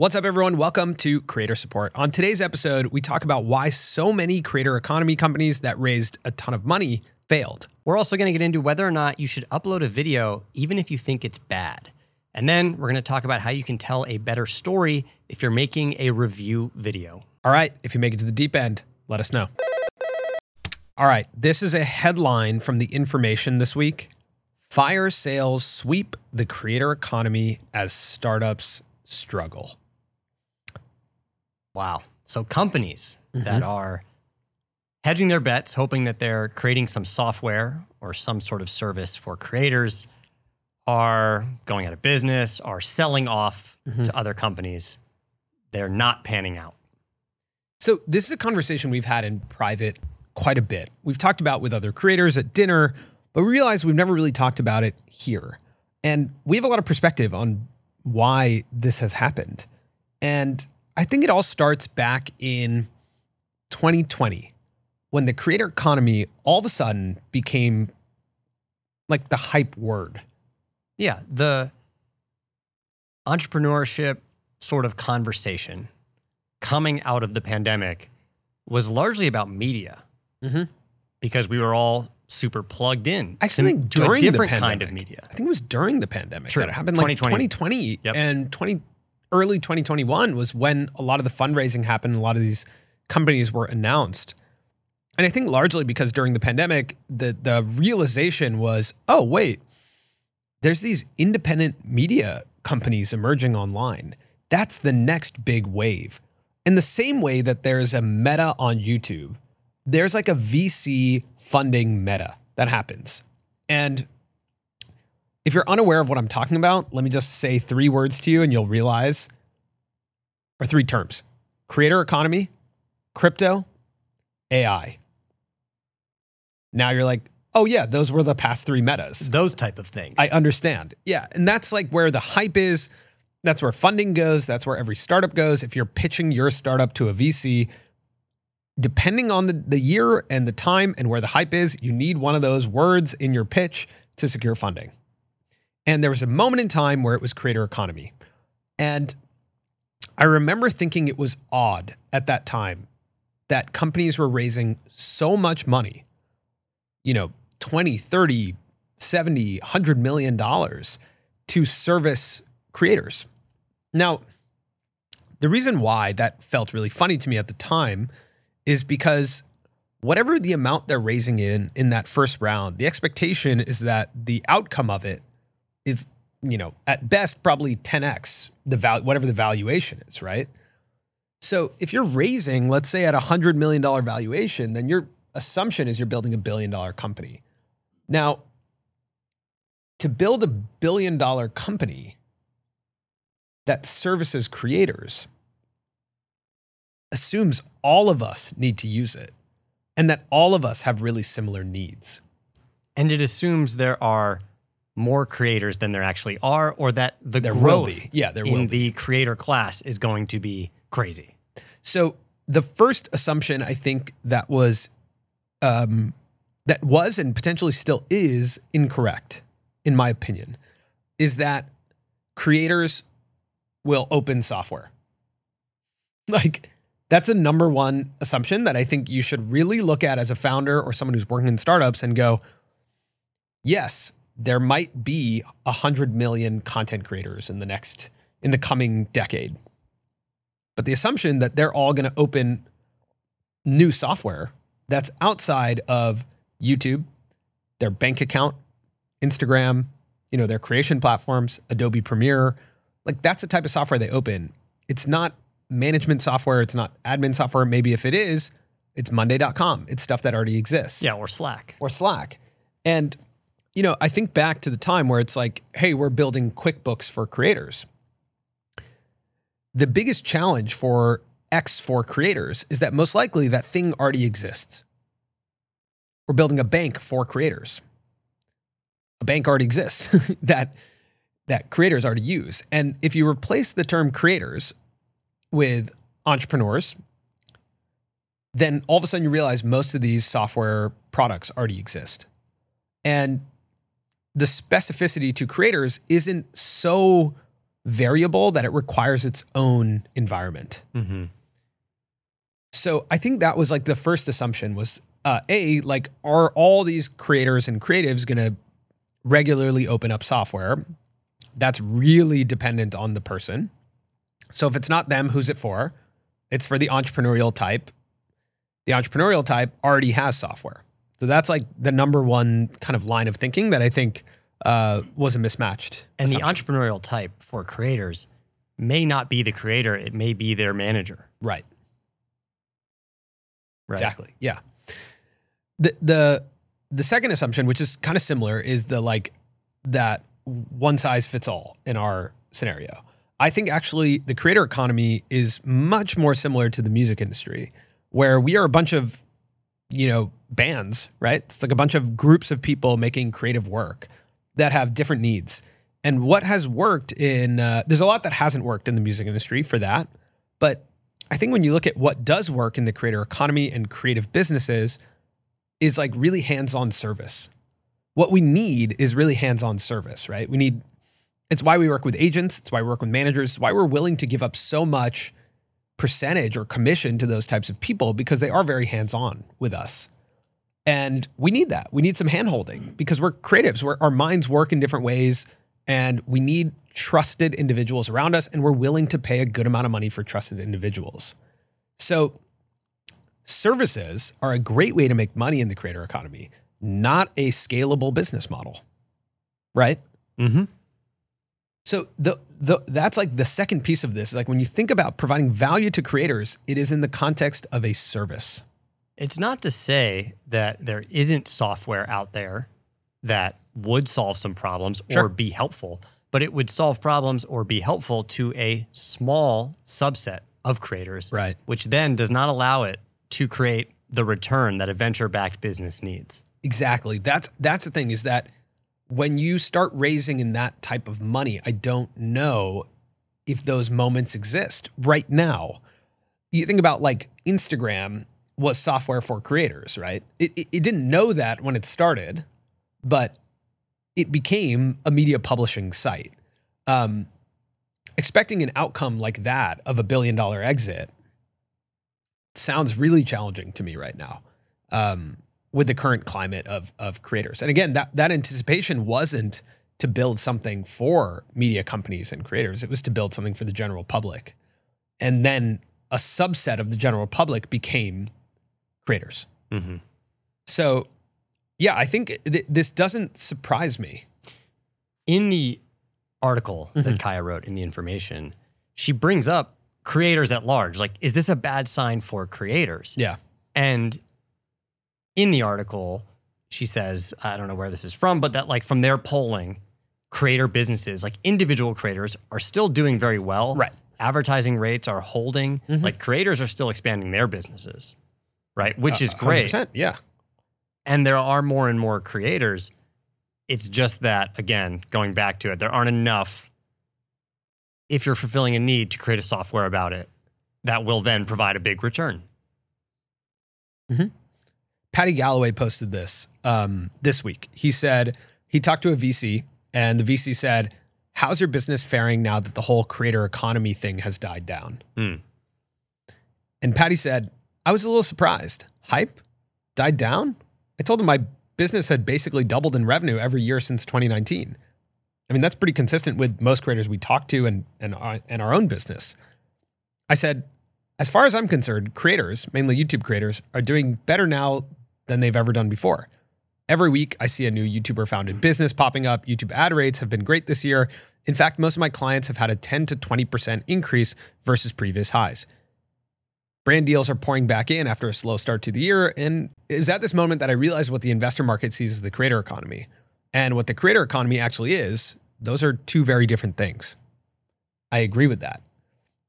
What's up, everyone? Welcome to Creator Support. On today's episode, we talk about why so many creator economy companies that raised a ton of money failed. We're also going to get into whether or not you should upload a video, even if you think it's bad. And then we're going to talk about how you can tell a better story if you're making a review video. All right, if you make it to the deep end, let us know. All right, this is a headline from the information this week. Fire sales sweep the creator economy as startups struggle. Wow. So companies that mm-hmm. are hedging their bets, hoping that they're creating some software or some sort of service for creators, are going out of business, are selling off mm-hmm. to other companies. They're not panning out. So, this is a conversation we've had in private quite a bit. We've talked about with other creators at dinner, but we realized we've never really talked about it here. And we have a lot of perspective on why this has happened. And I think it all starts back in 2020 when the creator economy all of a sudden became like the hype word. Yeah, the entrepreneurship sort of conversation coming out of the pandemic was largely about media Mhm. because we were all super plugged in. I actually to- think to during a different the kind of media. I think it was during the pandemic True. that it happened. Like 2020. 2020 Yep. and 20 early 2021 was when a lot of the fundraising happened. A lot of these companies were announced, and I think largely because during the pandemic, the the realization was, oh wait, there's these independent media companies emerging online. That's the next big wave. In the same way that there's a meta on YouTube, there's like a VC funding meta that happens. And if you're unaware of what I'm talking about, let me just say three words to you and you'll realize, or three terms creator economy, crypto, AI. Now you're like, oh, yeah, those were the past three metas. Those type of things. I understand. Yeah. And that's like where the hype is. That's where funding goes. That's where every startup goes. If you're pitching your startup to a VC, depending on the, the year and the time and where the hype is, you need one of those words in your pitch to secure funding. And there was a moment in time where it was creator economy. And I remember thinking it was odd at that time that companies were raising so much money, you know, 20, 30, 70, 100 million dollars to service creators. Now, the reason why that felt really funny to me at the time is because whatever the amount they're raising in in that first round, the expectation is that the outcome of it is, you know, at best probably 10x the value whatever the valuation is, right? So if you're raising, let's say at a hundred million dollar valuation, then your assumption is you're building a billion dollar company. Now, to build a billion dollar company that services creators assumes all of us need to use it and that all of us have really similar needs. and it assumes there are more creators than there actually are, or that the There growth. Yeah, there in the creator class is going to be crazy. So the first assumption I think that was um, that was and potentially still is incorrect, in my opinion, is that creators will open software. Like that's a number one assumption that I think you should really look at as a founder or someone who's working in startups and go, yes, there might be a hundred million content creators in the next in the coming decade. But the assumption that they're all going to open new software that's outside of YouTube, their bank account, Instagram, you know, their creation platforms, Adobe Premiere, like that's the type of software they open. It's not management software, it's not admin software. Maybe if it is, it's monday.com. It's stuff that already exists Yeah, or Slack. or Slack. And, you know, I think back to the time where it's like, hey, we're building QuickBooks for creators. The biggest challenge for X for creators is that most likely that thing already exists. We're building a bank for creators. A bank already exists that that creators already use. And if you replace the term creators with entrepreneurs, then all of a sudden you realize most of these software products already exist. And the specificity to creators isn't so variable that it requires its own environment. Mm-hmm. So I think that was like the first assumption was uh, a like are all these creators and creatives going to regularly open up software? That's really dependent on the person. So if it's not them, who's it for? It's for the entrepreneurial type. The entrepreneurial type already has software. So that's like the number one kind of line of thinking that I think uh, was a mismatched. And the entrepreneurial type for creators may not be the creator, it may be their manager. right. Right. Exactly. Yeah. The the the second assumption, which is kind of similar, is the like that one size fits all in our scenario. I think actually the creator economy is much more similar to the music industry, where we are a bunch of, you know, bands, right? It's like a bunch of groups of people making creative work that have different needs. And what has worked in, uh, there's a lot that hasn't worked in the music industry for that. But I think when you look at what does work in the creator economy and creative businesses, is like really hands on service. What we need is really hands on service, right? We need, it's why we work with agents, it's why we work with managers, it's why we're willing to give up so much percentage or commission to those types of people because they are very hands on with us. And we need that. We need some hand holding because we're creatives, we're, our minds work in different ways, and we need trusted individuals around us, and we're willing to pay a good amount of money for trusted individuals. So, services are a great way to make money in the creator economy, not a scalable business model, right? Mm-hmm. So the the that's like the second piece of this. Like when you think about providing value to creators, it is in the context of a service. It's not to say that there isn't software out there that would solve some problems Sure. or be helpful, but it would solve problems or be helpful to a small subset of creators, Right. which then does not allow it to create the return that a venture backed business needs. Exactly. That's that's the thing is that when you start raising in that type of money, I don't know if those moments exist right now. You think about like Instagram was software for creators, right? It, it, it didn't know that when it started, but it became a media publishing site. Um, expecting an outcome like that of a billion dollar exit sounds really challenging to me right now. Um, with the current climate of of creators. And again, that that anticipation wasn't to build something for media companies and creators. It was to build something for the general public. And then a subset of the general public became creators. Mm-hmm. So, yeah, I think th- this doesn't surprise me. In the article Mm-hmm. that Kaya wrote in the information, she brings up creators at large. Like, is this a bad sign for creators? Yeah. And in the article, she says, I don't know where this is from, but that like from their polling, creator businesses, like individual creators, are still doing very well. Right. Advertising rates are holding. Mhm. Like creators are still expanding their businesses, right? Which is Uh, great. 100%, Yeah. And there are more and more creators. It's just that, again, going back to it, there aren't enough if you're fulfilling a need to create a software about it that will then provide a big return. Paddy Galloway posted this um, this week. He said he talked to a VC, and the VC said, "How's your business faring now that the whole creator economy thing has died down?" Hmm. And Paddy said, "I was a little surprised. Hype died down. I told him my business had basically doubled in revenue every year since 2019. I mean, that's pretty consistent with most creators we talk to and and our, and our own business." I said, as far as I'm concerned, creators, mainly YouTube creators, are doing better now than they've ever done before. Every week, I see a new YouTuber founded business popping up. YouTube ad rates have been great this year. In fact, most of my clients have had a 10 to 20% increase versus previous highs. Brand deals are pouring back in after a slow start to the year. And it was at this moment that I realized what the investor market sees as the creator economy. And what the creator economy actually is, those are two very different things. I agree with that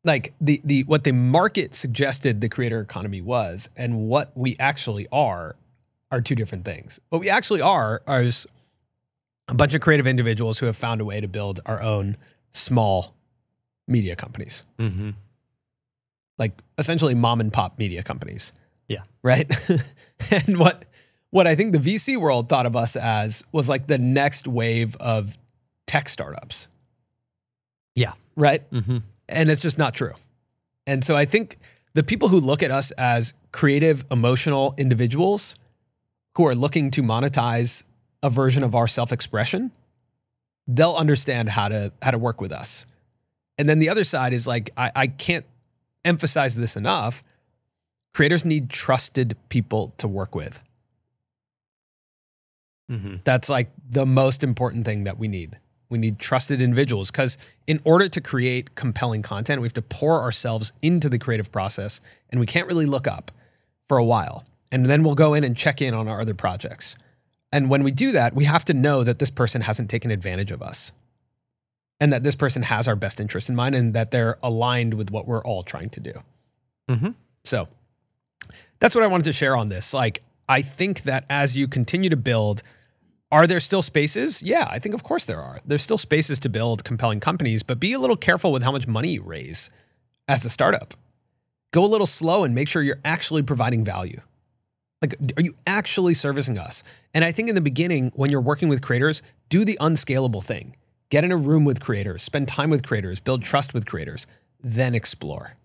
like the the what the market suggested the creator economy was and what we actually are are two different things. What we actually are are a bunch of creative individuals who have found a way to build our own small media companies, Mm-hmm. Like essentially mom and pop media companies. Yeah. Right? and what what I think the VC world thought of us as was like the next wave of tech startups. Yeah. right? Mm-hmm. And it's just not true. And so I think the people who look at us as creative, emotional individuals who are looking to monetize a version of our self-expression, they'll understand how to how to work with us. And then the other side is like I, I can't emphasize this enough. Creators need trusted people to work with. Mm-hmm. That's like the most important thing that we need. We need trusted individuals because in order to create compelling content, we have to pour ourselves into the creative process and we can't really look up for a while. And then we'll go in and check in on our other projects. And when we do that, we have to know that this person hasn't taken advantage of us and that this person has our best interest in mind and that they're aligned with what we're all trying to do. Mm-hmm. So that's what I wanted to share on this. Like, I think that as you continue to build, are there still spaces? Yeah, I think of course there are. There's still spaces to build compelling companies, but be a little careful with how much money you raise as a startup. Go a little slow and make sure you're actually providing value. Like, are you actually servicing us? And I think in the beginning, when you're working with creators, do the unscalable thing. Get in a room with creators, spend time with creators, build trust with creators, then explore.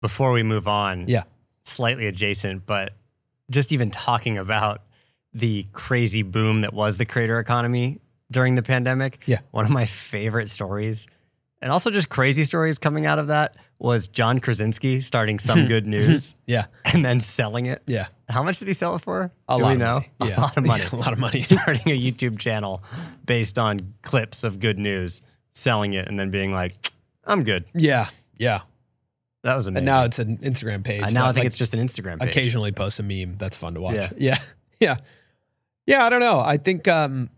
Before we move on, Yeah. slightly adjacent, but just even talking about the crazy boom that was the creator economy during the pandemic. Yeah. One of my favorite stories, and also just crazy stories coming out of that, was John Krasinski starting some good news Yeah. and then selling it. Yeah. How much did he sell it for? A Do lot we know? Yeah. A lot of money. Yeah, a lot of money. Starting a YouTube channel based on clips of good news, selling it, and then being like, I'm good. Yeah. Yeah. That was amazing. And now it's an Instagram page. Uh, now I think like, it's just an Instagram page. occasionally post a meme that's fun to watch. Yeah. Yeah. Yeah. Yeah. I don't know. I think, um,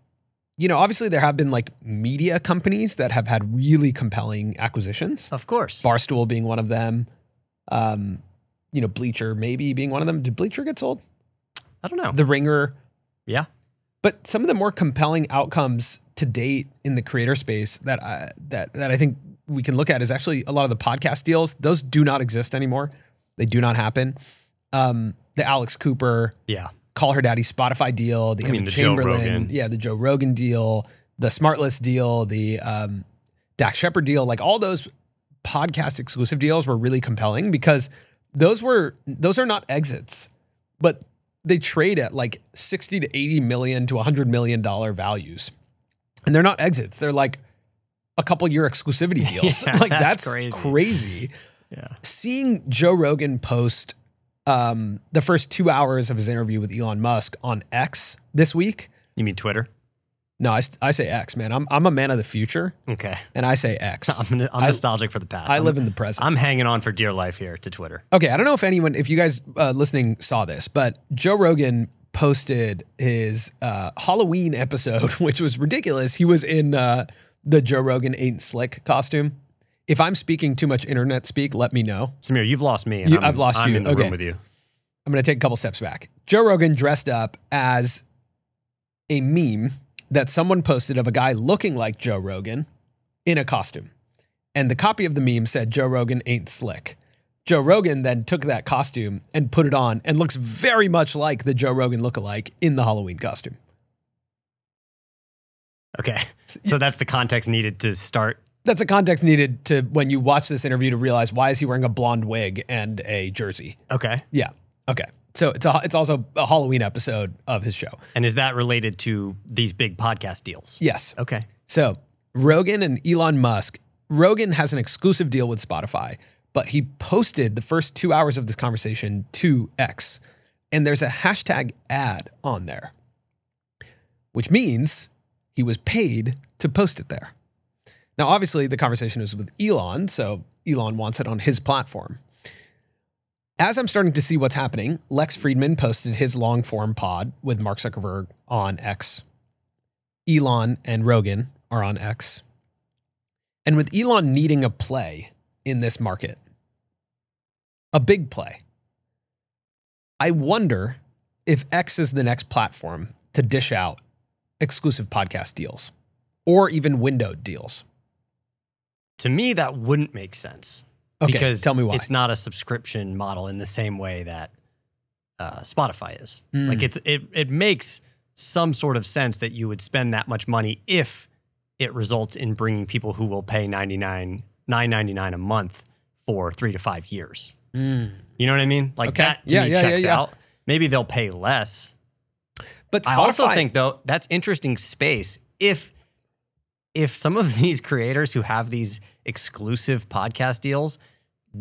you know, obviously there have been like media companies that have had really compelling acquisitions. Of course. Barstool being one of them. Um, you know, Bleacher maybe being one of them. Did Bleacher get sold? I don't know. The Ringer. yeah. But some of the more compelling outcomes to date in the creator space that I, that that I think we can look at is actually a lot of the podcast deals. Those do not exist anymore. They do not happen. Um, the Alex Cooper, Yeah. Call Her Daddy Spotify deal, the I mean, the Joe Chamberlain, Rogan. yeah, the Joe Rogan deal, the SmartLess deal, the um, Dax Shepard deal, like all those podcast exclusive deals were really compelling because those were those are not exits, but they trade at like 60 to 80 million to 100 million dollar values. And they're not exits. They're like a couple year exclusivity deals. Yeah, like that's that's, crazy. crazy Yeah. seeing Joe Rogan post um, the first two hours of his interview with Elon Musk on X this week. You mean Twitter? No, I, I say X, man. I'm, I'm a man of the future, Okay. and I say X. I'm, I'm I- nostalgic for the past. I I'm- live in the present. I'm hanging on for dear life here to Twitter. Okay, I don't know if anyone, if you guys uh, listening saw this, but Joe Rogan posted his uh, Halloween episode, which was ridiculous. He was in uh, the Joe Rogan Ain't Slick costume. If I'm speaking too much internet speak, let me know. Samir, you've lost me. You- I'm, I've lost I'm you. in the Okay. room with you. I'm going to take a couple steps back. Joe Rogan dressed up as a meme that someone posted of a guy looking like Joe Rogan in a costume. And the copy of the meme said, Joe Rogan ain't slick. Joe Rogan then took that costume and put it on and looks very much like the Joe Rogan lookalike in the Halloween costume. Okay. So that's the context needed to start. That's a context needed to when you watch this interview to realize why is he wearing a blonde wig and a jersey? Okay. Yeah. Okay. So it's a, it's also a Halloween episode of his show. And is that related to these big podcast deals? Yes. Okay. So Rogan and Elon Musk, Rogan has an exclusive deal with Spotify, but he posted the first two hours of this conversation to X. And there's a hashtag ad on there, which means he was paid to post it there. Now, obviously, the conversation is with Elon, so Elon wants it on his platform. As I'm starting to see what's happening, Lex Fridman posted his long form pod with Mark Zuckerberg on X. Elon and Rogan are on X. And with Elon needing a play in this market, a big play, I wonder if X is the next platform to dish out exclusive podcast deals or even windowed deals. To me, that wouldn't make sense. Okay, because tell me why. it's not a subscription model in the same way that uh, Spotify is. Mm. Like it's it it makes some sort of sense that you would spend that much money if it results in bringing people who will pay 99 9.99 a month for 3 to 5 years. You know what I mean? Like Okay. that to Yeah, me yeah, checks yeah. out. Maybe they'll pay less. But I also think though that's interesting space if if some of these creators who have these exclusive podcast deals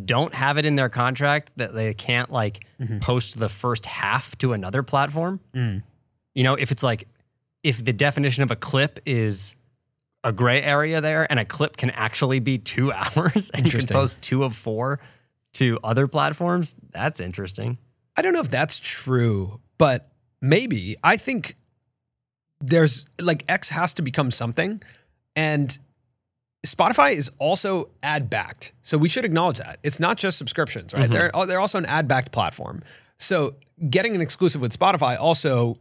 don't have it in their contract that they can't like Mm-hmm. post the first half to another platform. Mm. You know, if it's like if the definition of a clip is a gray area there and a clip can actually be 2 hours and you can post 2 of 4 to other platforms, that's interesting. I don't know if that's true, but maybe. I think there's like X has to become something. And Spotify is also ad backed. So we should acknowledge that. It's not just subscriptions, right? Mm-hmm. They're, they're also an ad backed platform. So getting an exclusive with Spotify also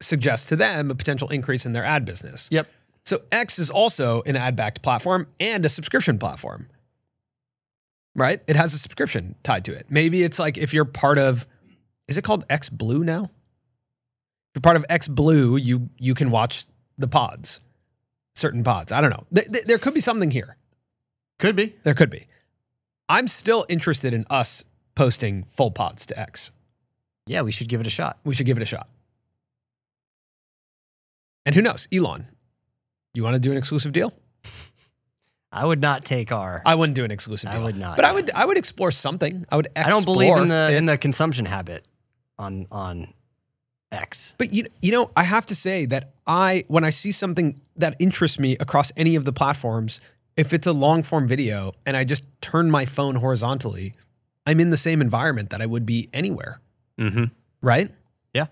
suggests to them a potential increase in their ad business. Yep. So X is also an ad backed platform and a subscription platform. Right? It has a subscription tied to it. Maybe it's like if you're part of is it called X Blue now? If you're part of X Blue, you you can watch the pods. Certain pods. I don't know. Th- th- there could be something here. Could be. There could be. I'm still interested in us posting full pods to X. Yeah, we should give it a shot. We should give it a shot. And who knows? Elon, you want to do an exclusive deal? I would not take our I wouldn't do an exclusive deal. I would not, But I would I would explore something. I would explore I don't believe in the it. in the consumption habit on on X. But you, you know, I have to say that I when I see something that interests me across any of the platforms, if it's a long form video and I just turn my phone horizontally, I'm in the same environment that I would be anywhere, Mm-hmm. right? Yeah,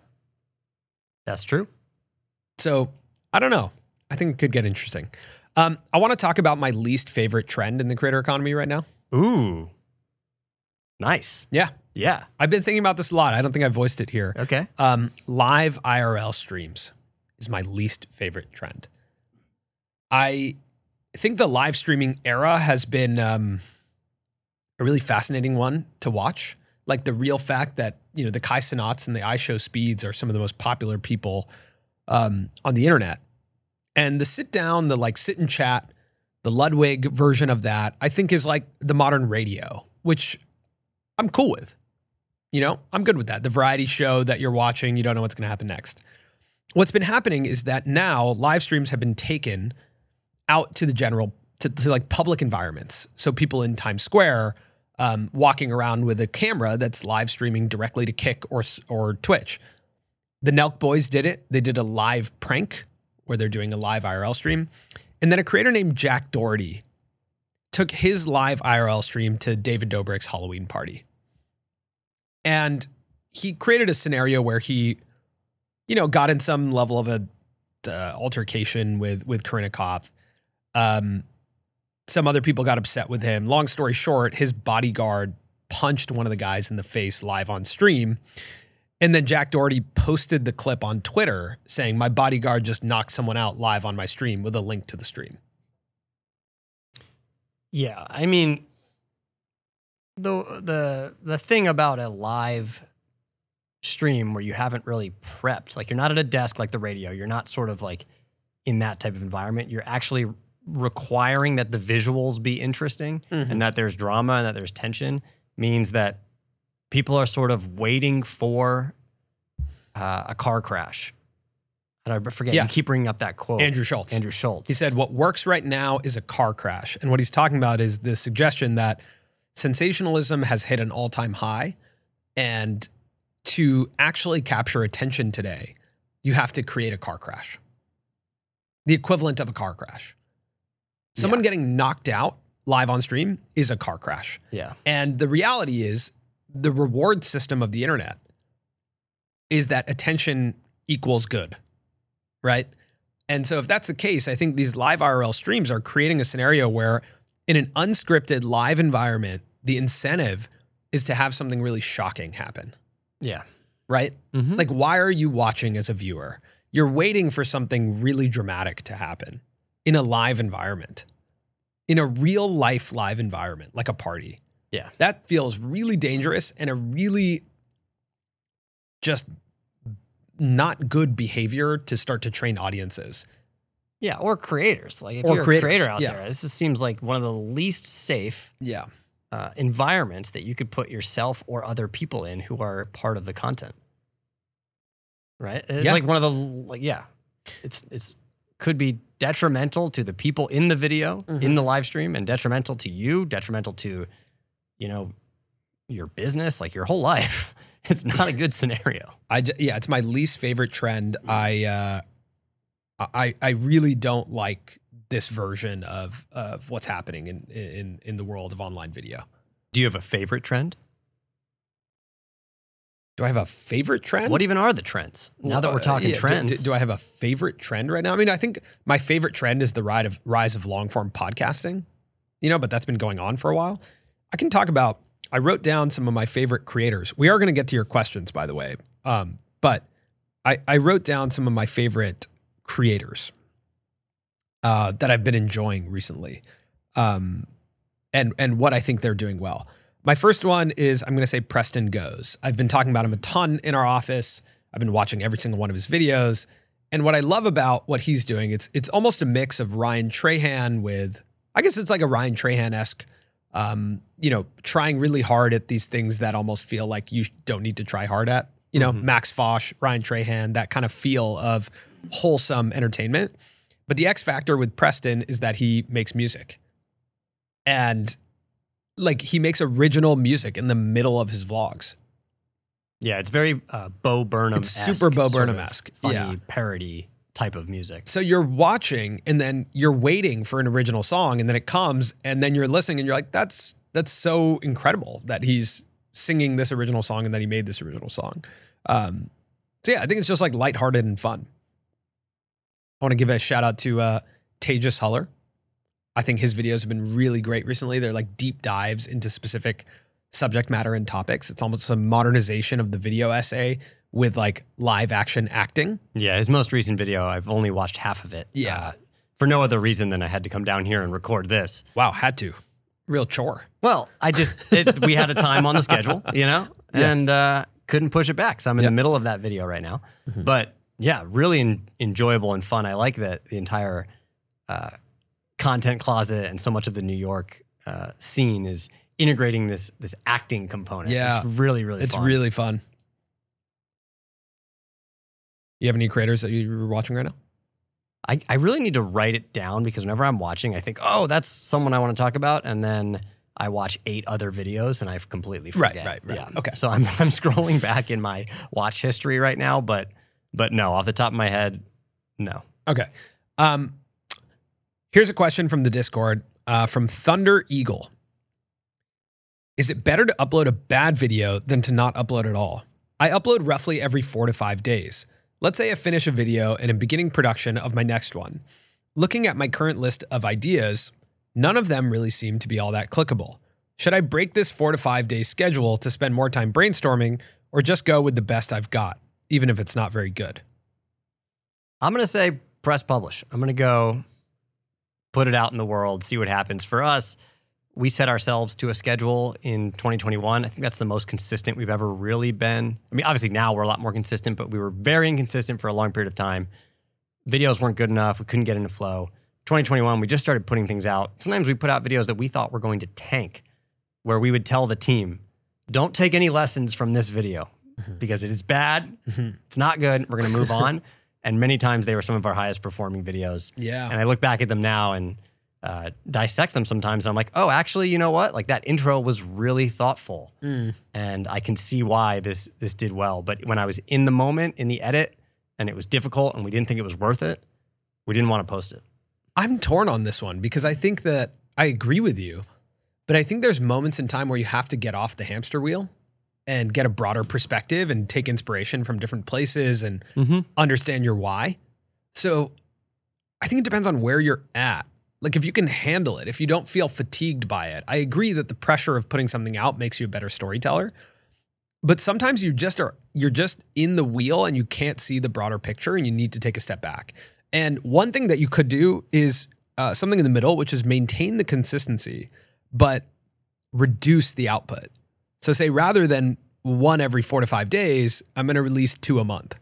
that's true. So I don't know. I think it could get interesting. Um, I want to talk about my least favorite trend in the creator economy right now. Ooh, nice. Yeah, Yeah. I've been thinking about this a lot. I don't think I voiced it here. Okay. Um, live IRL streams is my least favorite trend. I think the live streaming era has been um, a really fascinating one to watch. Like the real fact that you know the Kai Cenats and the iShow Speeds are some of the most popular people um, on the internet, and the sit down, the like sit and chat, the Ludwig version of that, I think is like the modern radio, which I'm cool with. You know, I'm good with that. The variety show that you're watching, you don't know what's going to happen next. What's been happening is that now live streams have been taken out to the general, to, to like public environments. So people in Times Square um, walking around with a camera that's live streaming directly to Kick or or Twitch. The Nelk Boys did it. They did a live prank where they're doing a live IRL stream. And then a creator named Jack Doherty took his live IRL stream to David Dobrik's Halloween party. And he created a scenario where he, you know, got in some level of a uh, altercation with with Karina Um, some other people got upset with him. Long story short, his bodyguard punched one of the guys in the face live on stream. And then Jack Doherty posted the clip on Twitter saying, My bodyguard just knocked someone out live on my stream with a link to the stream. Yeah, I mean, the the the thing about a live stream where you haven't really prepped, like you're not at a desk like the radio, you're not sort of like in that type of environment. You're actually requiring that the visuals be interesting and that there's drama and that there's tension means that people are sort of waiting for uh, a car crash. And I forget. Yeah. You keep bringing up that quote. Andrew Schulz. Andrew Schulz. He said, What works right now is a car crash. And what he's talking about is the suggestion that sensationalism has hit an all time high. And to actually capture attention today, you have to create a car crash, the equivalent of a car crash. Someone Yeah. getting knocked out live on stream is a car crash. Yeah. And the reality is, the reward system of the internet is that attention equals good, right? And so, if that's the case, I think these live IRL streams are creating a scenario where, in an unscripted live environment, the incentive is to have something really shocking happen, Yeah. right? Mhm. Like, why are you watching as a viewer? You're waiting for something really dramatic to happen in a live environment, in a real life live environment, like a party. Yeah. That feels really dangerous and a really just not good behavior to start to train audiences. Yeah, or creators. Like if Or you're creators, a creator out yeah. there, this seems like one of the least safe Yeah. uh, environments that you could put yourself or other people in who are part of the content. Right? It's Yeah. like one of the like yeah. It's it's could be detrimental to the people in the video, Mm-hmm. in the live stream and detrimental to you, detrimental to you know your business, like your whole life. It's not a good scenario. I yeah, it's my least favorite trend. I uh, I I really don't like this version of of what's happening in in in the world of online video. Do you have a favorite trend? Do I have a favorite trend? What even are the trends? Now that we're uh, talking yeah, do- trends. do, do I have a favorite trend right now? I mean, I think my favorite trend is the ride of rise of long form podcasting. You know, but that's been going on for a while. I can talk about. I wrote down some of my favorite creators. We are going to get to your questions, by the way. Um, but I, I wrote down some of my favorite creators uh, that I've been enjoying recently, um, and and what I think they're doing well. My first one is I'm going to say Preston Goes. I've been talking about him a ton in our office. I've been watching every single one of his videos, and what I love about what he's doing, it's it's almost a mix of Ryan Trahan with, I guess it's like a Ryan Trahan esque, um, you know, trying really hard at these things that almost feel like you don't need to try hard at. You know, Max Fosh, Ryan Trahan, that kind of feel of wholesome entertainment. But the X factor with Preston is that he makes music. And like he makes original music in the middle of his vlogs. Yeah, it's very uh, Bo Burnham. It's super Bo Burnham-esque, Funny yeah. parody type of music. So you're watching and then you're waiting for an original song and then it comes and then you're listening and you're like that's that's so incredible that he's singing this original song and that he made this original song. Um, so yeah, I think it's just like lighthearted and fun. I want to give a shout out to uh, Tejas Hullur. I think his videos have been really great recently. They're like deep dives into specific subject matter and topics. It's almost a modernization of the video essay with like live action acting. Yeah, his most recent video, I've only watched half of it. Yeah. uh, for no other reason than I had to come down here and record this. Wow, had to. Real chore. Well, I just it, we had a time on the schedule, you know, and uh, couldn't push it back. So I'm in Yep. the middle of that video right now. But yeah, really en- enjoyable and fun. I like that the entire uh, content closet and so much of the New York uh, scene is integrating this this acting component. Yeah. it's really really It's fun. really fun. You have any creators that you're watching right now? I, I really need to write it down because whenever I'm watching, I think, oh, that's someone I want to talk about, and then I watch eight other videos and I've completely Right, forget. right, right. Yeah. Okay. So I'm I'm scrolling back in my watch history right now, but but no, off the top of my head, no. Okay. Um, here's a question from the Discord uh, from Thunder Eagle. Is it better to upload a bad video than to not upload at all? I upload roughly every four to five days. Let's say I finish a video and am beginning production of my next one. Looking at my current list of ideas, none of them really seem to be all that clickable. Should I break this four to five day schedule to spend more time brainstorming or just go with the best I've got, even if it's not very good? I'm gonna say press publish. I'm gonna go put it out in the world, see what happens. For us, we set ourselves to a schedule in 2021. I think that's the most consistent we've ever really been. I mean, obviously now we're a lot more consistent, but we were very inconsistent for a long period of time. Videos weren't good enough. We couldn't get into flow. 2021, we just started putting things out. Sometimes we put out videos that we thought were going to tank, where we would tell the team, don't take any lessons from this video because it is bad. It's not good. We're going to move on. And many times they were some of our highest performing videos. Yeah. And I look back at them now and uh, dissect them sometimes. And I'm like, oh, actually, you know what? Like that intro was really thoughtful, and I can see why this this did well. But when I was in the moment in the edit, and it was difficult, and we didn't think it was worth it, we didn't want to post it. I'm torn on this one because I think that I agree with you, but I think there's moments in time where you have to get off the hamster wheel and get a broader perspective and take inspiration from different places and Mm-hmm. understand your why. So I think it depends on where you're at. Like if you can handle it, if you don't feel fatigued by it. I agree that the pressure of putting something out makes you a better storyteller. But sometimes you just are you're just in the wheel and you can't see the broader picture and you need to take a step back. And one thing that you could do is uh, something in the middle, which is maintain the consistency, but reduce the output. So say rather than one every four to five days, I'm going to release two a month.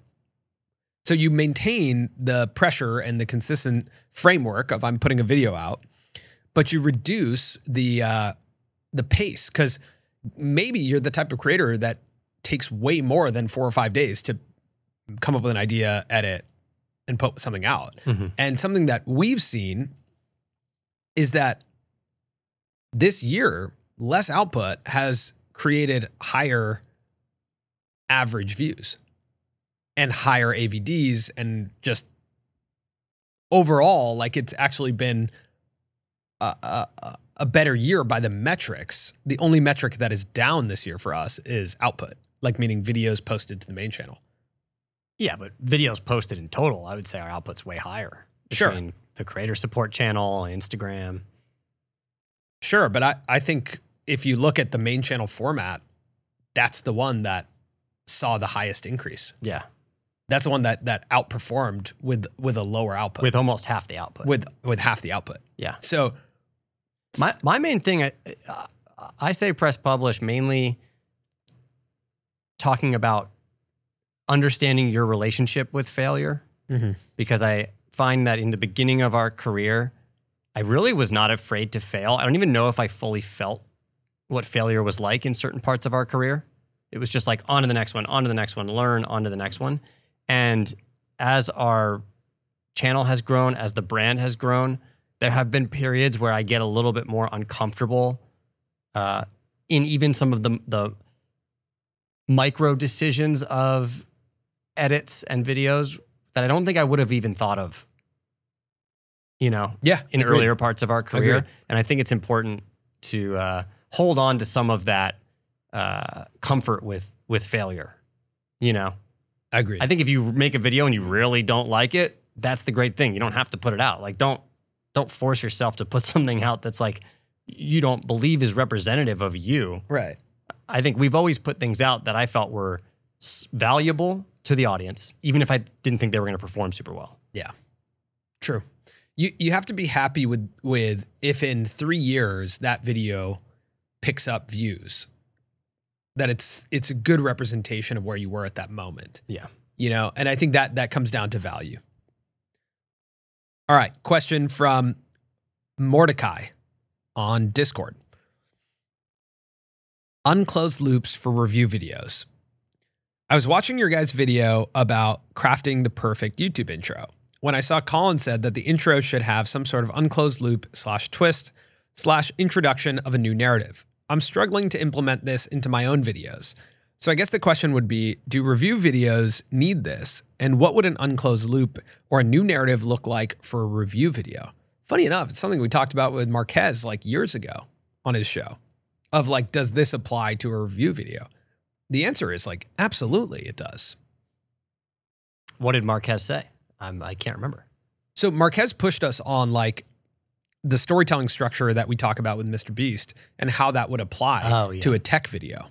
So you maintain the pressure and the consistent framework of I'm putting a video out, but you reduce the uh, the pace because maybe you're the type of creator that takes way more than four or five days to come up with an idea, edit, and put something out. Mhm. And something that we've seen is that this year, less output has created higher average views and higher AVDs and just overall, like it's actually been a, a, a- better year by the metrics. The only metric that is down this year for us is output, like meaning videos posted to the main channel. Yeah, but videos posted in total, I would say our output's way higher. Sure. The creator support channel, Instagram. Sure, but I, I think if you look at the main channel format, that's the one that saw the highest increase. Yeah. That's the one that that outperformed with with a lower output With almost half the output. with with half the output. yeah. So My my main thing, I, I say press publish mainly talking about understanding your relationship with failure Mhm. because I find that in the beginning of our career, I really was not afraid to fail. I don't even know if I fully felt what failure was like in certain parts of our career. It was just like on to the next one, on to the next one, learn, on to the next one. And as our channel has grown, as the brand has grown, there have been periods where I get a little bit more uncomfortable uh, in even some of the the micro decisions of edits and videos that I don't think I would have even thought of. You know, yeah, in agreed. earlier parts of our career, Agreed. and I think it's important to uh, hold on to some of that uh, comfort with with failure. You know, I agree. I think if you make a video and you really don't like it, that's the great thing. You don't have to put it out. Like don't don't force yourself to put something out that's like you don't believe is representative of you. right. I think we've always put things out that I felt were valuable to the audience, even if I didn't think they were going to perform super well. Yeah. True. You you have to be happy with with if in 3 years that video picks up views that it's it's a good representation of where you were at that moment. Yeah. You know, and I think that that comes down to value. All right, question from Mordecai on Discord. Unclosed loops for review videos. I was watching your guys' video about crafting the perfect YouTube intro when I saw Colin said that the intro should have some sort of unclosed loop slash twist slash introduction of a new narrative. I'm struggling to implement this into my own videos. So I guess the question would be do review videos need this? And what would an unclosed loop or a new narrative look like for a review video? Funny enough, it's something we talked about with Marques like years ago on his show of like, does this apply to a review video? The answer is like, absolutely, it does. What did Marques say? I'm, I can't remember. So Marques pushed us on like the storytelling structure that we talk about with Mr. Beast and how that would apply Oh, yeah. to a tech video.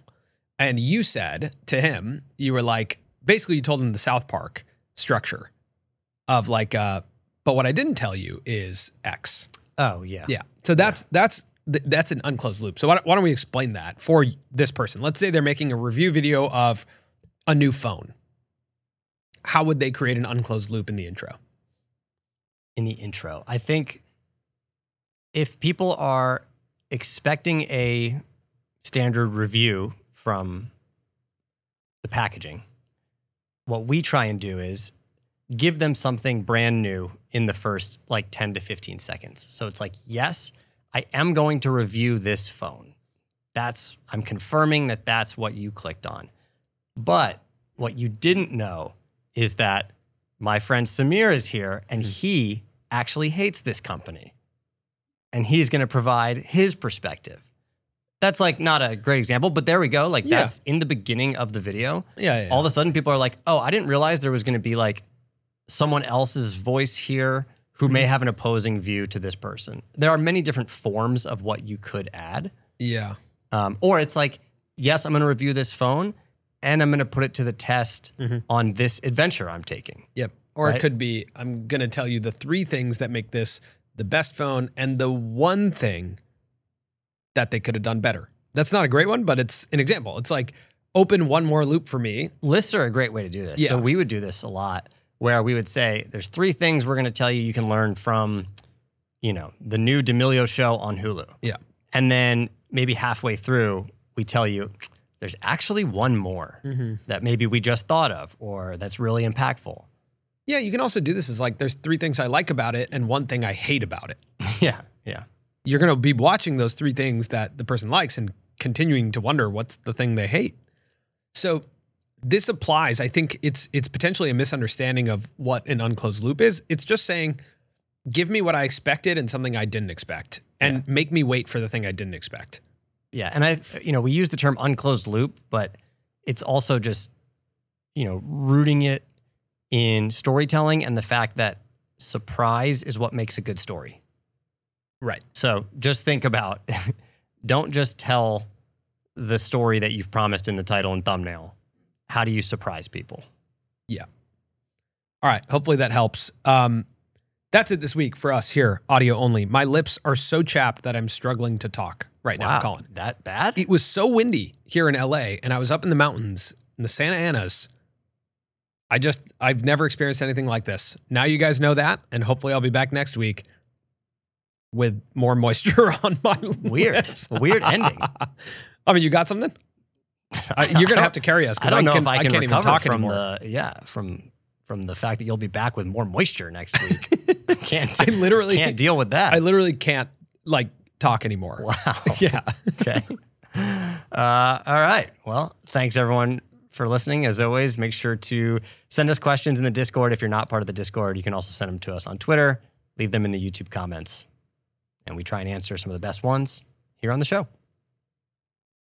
And you said to him, you were like, basically, you told him the South Park structure of like, uh, but what I didn't tell you is X. Oh yeah. Yeah. So that's that's th- that's an unclosed loop. So why don't, why don't we explain that for this person? Let's say they're making a review video of a new phone. How would they create an unclosed loop in the intro? in the intro. I think if people are expecting a standard review from the packaging, what we try and do is give them something brand new in the first like 10 to 15 seconds. So it's like, yes, I am going to review this phone. That's, I'm confirming that that's what you clicked on. But what you didn't know is that my friend Samir is here and he actually hates this company. And he's going to provide his perspective. That's like not a great example, but there we go. Like Yeah. that's in the beginning of the video. Yeah. yeah. All of a sudden people are like, "Oh, I didn't realize there was going to be like someone else's voice here who may Mm-hmm. have an opposing view to this person." There are many different forms of what you could add. yeah. Um, or it's like, yes, I'm going to review this phone and I'm going to put it to the test Mm-hmm. on this adventure I'm taking. Yep. Or it Right? could be I'm going to tell you the three things that make this the best phone and the one thing that they could have done better. That's not a great one, but it's an example. It's like open one more loop for me. Lists are a great way to do this. Yeah. So we would do this a lot where we would say there's three things we're going to tell you you can learn from, you know, the new D'Amelio show on Hulu. Yeah. And then maybe halfway through, we tell you there's actually one more mm-hmm. that maybe we just thought of or that's really impactful. Yeah, you can also do this as like there's three things I like about it and one thing I hate about it. yeah. Yeah. You're going to be watching those three things that the person likes and continuing to wonder what's the thing they hate. So this applies. I think it's it's potentially a misunderstanding of what an unclosed loop is. It's just saying give me what I expected and something I didn't expect and make me wait for the thing I didn't expect. Yeah, and I, you know, we use the term unclosed loop, but it's also just, you know, rooting it in storytelling and the fact that surprise is what makes a good story. Right. So just think about, don't just tell the story that you've promised in the title and thumbnail. How do you surprise people? Yeah. All right. Hopefully that helps. Um, that's it this week for us here, audio only. My lips are so chapped that I'm struggling to talk right now, Colin. that bad? It was so windy here in LA, and I was up in the mountains in the Santa Anas. I just, I've never experienced anything like this. Now you guys know that, and hopefully I'll be back next week with more moisture on my Weird, lips. weird ending. I mean, you got something? Uh, you're gonna have to carry us I because don't I, know can, if I can can't even recover talk from anymore. the yeah from from the fact that you'll be back with more moisture next week. can't I literally, can't deal with that. I literally can't like talk anymore. wow. Yeah. okay. Uh, all right. Well, thanks everyone for listening. As always, make sure to send us questions in the Discord. If you're not part of the Discord, you can also send them to us on Twitter. Leave them in the YouTube comments, and we try and answer some of the best ones here on the show.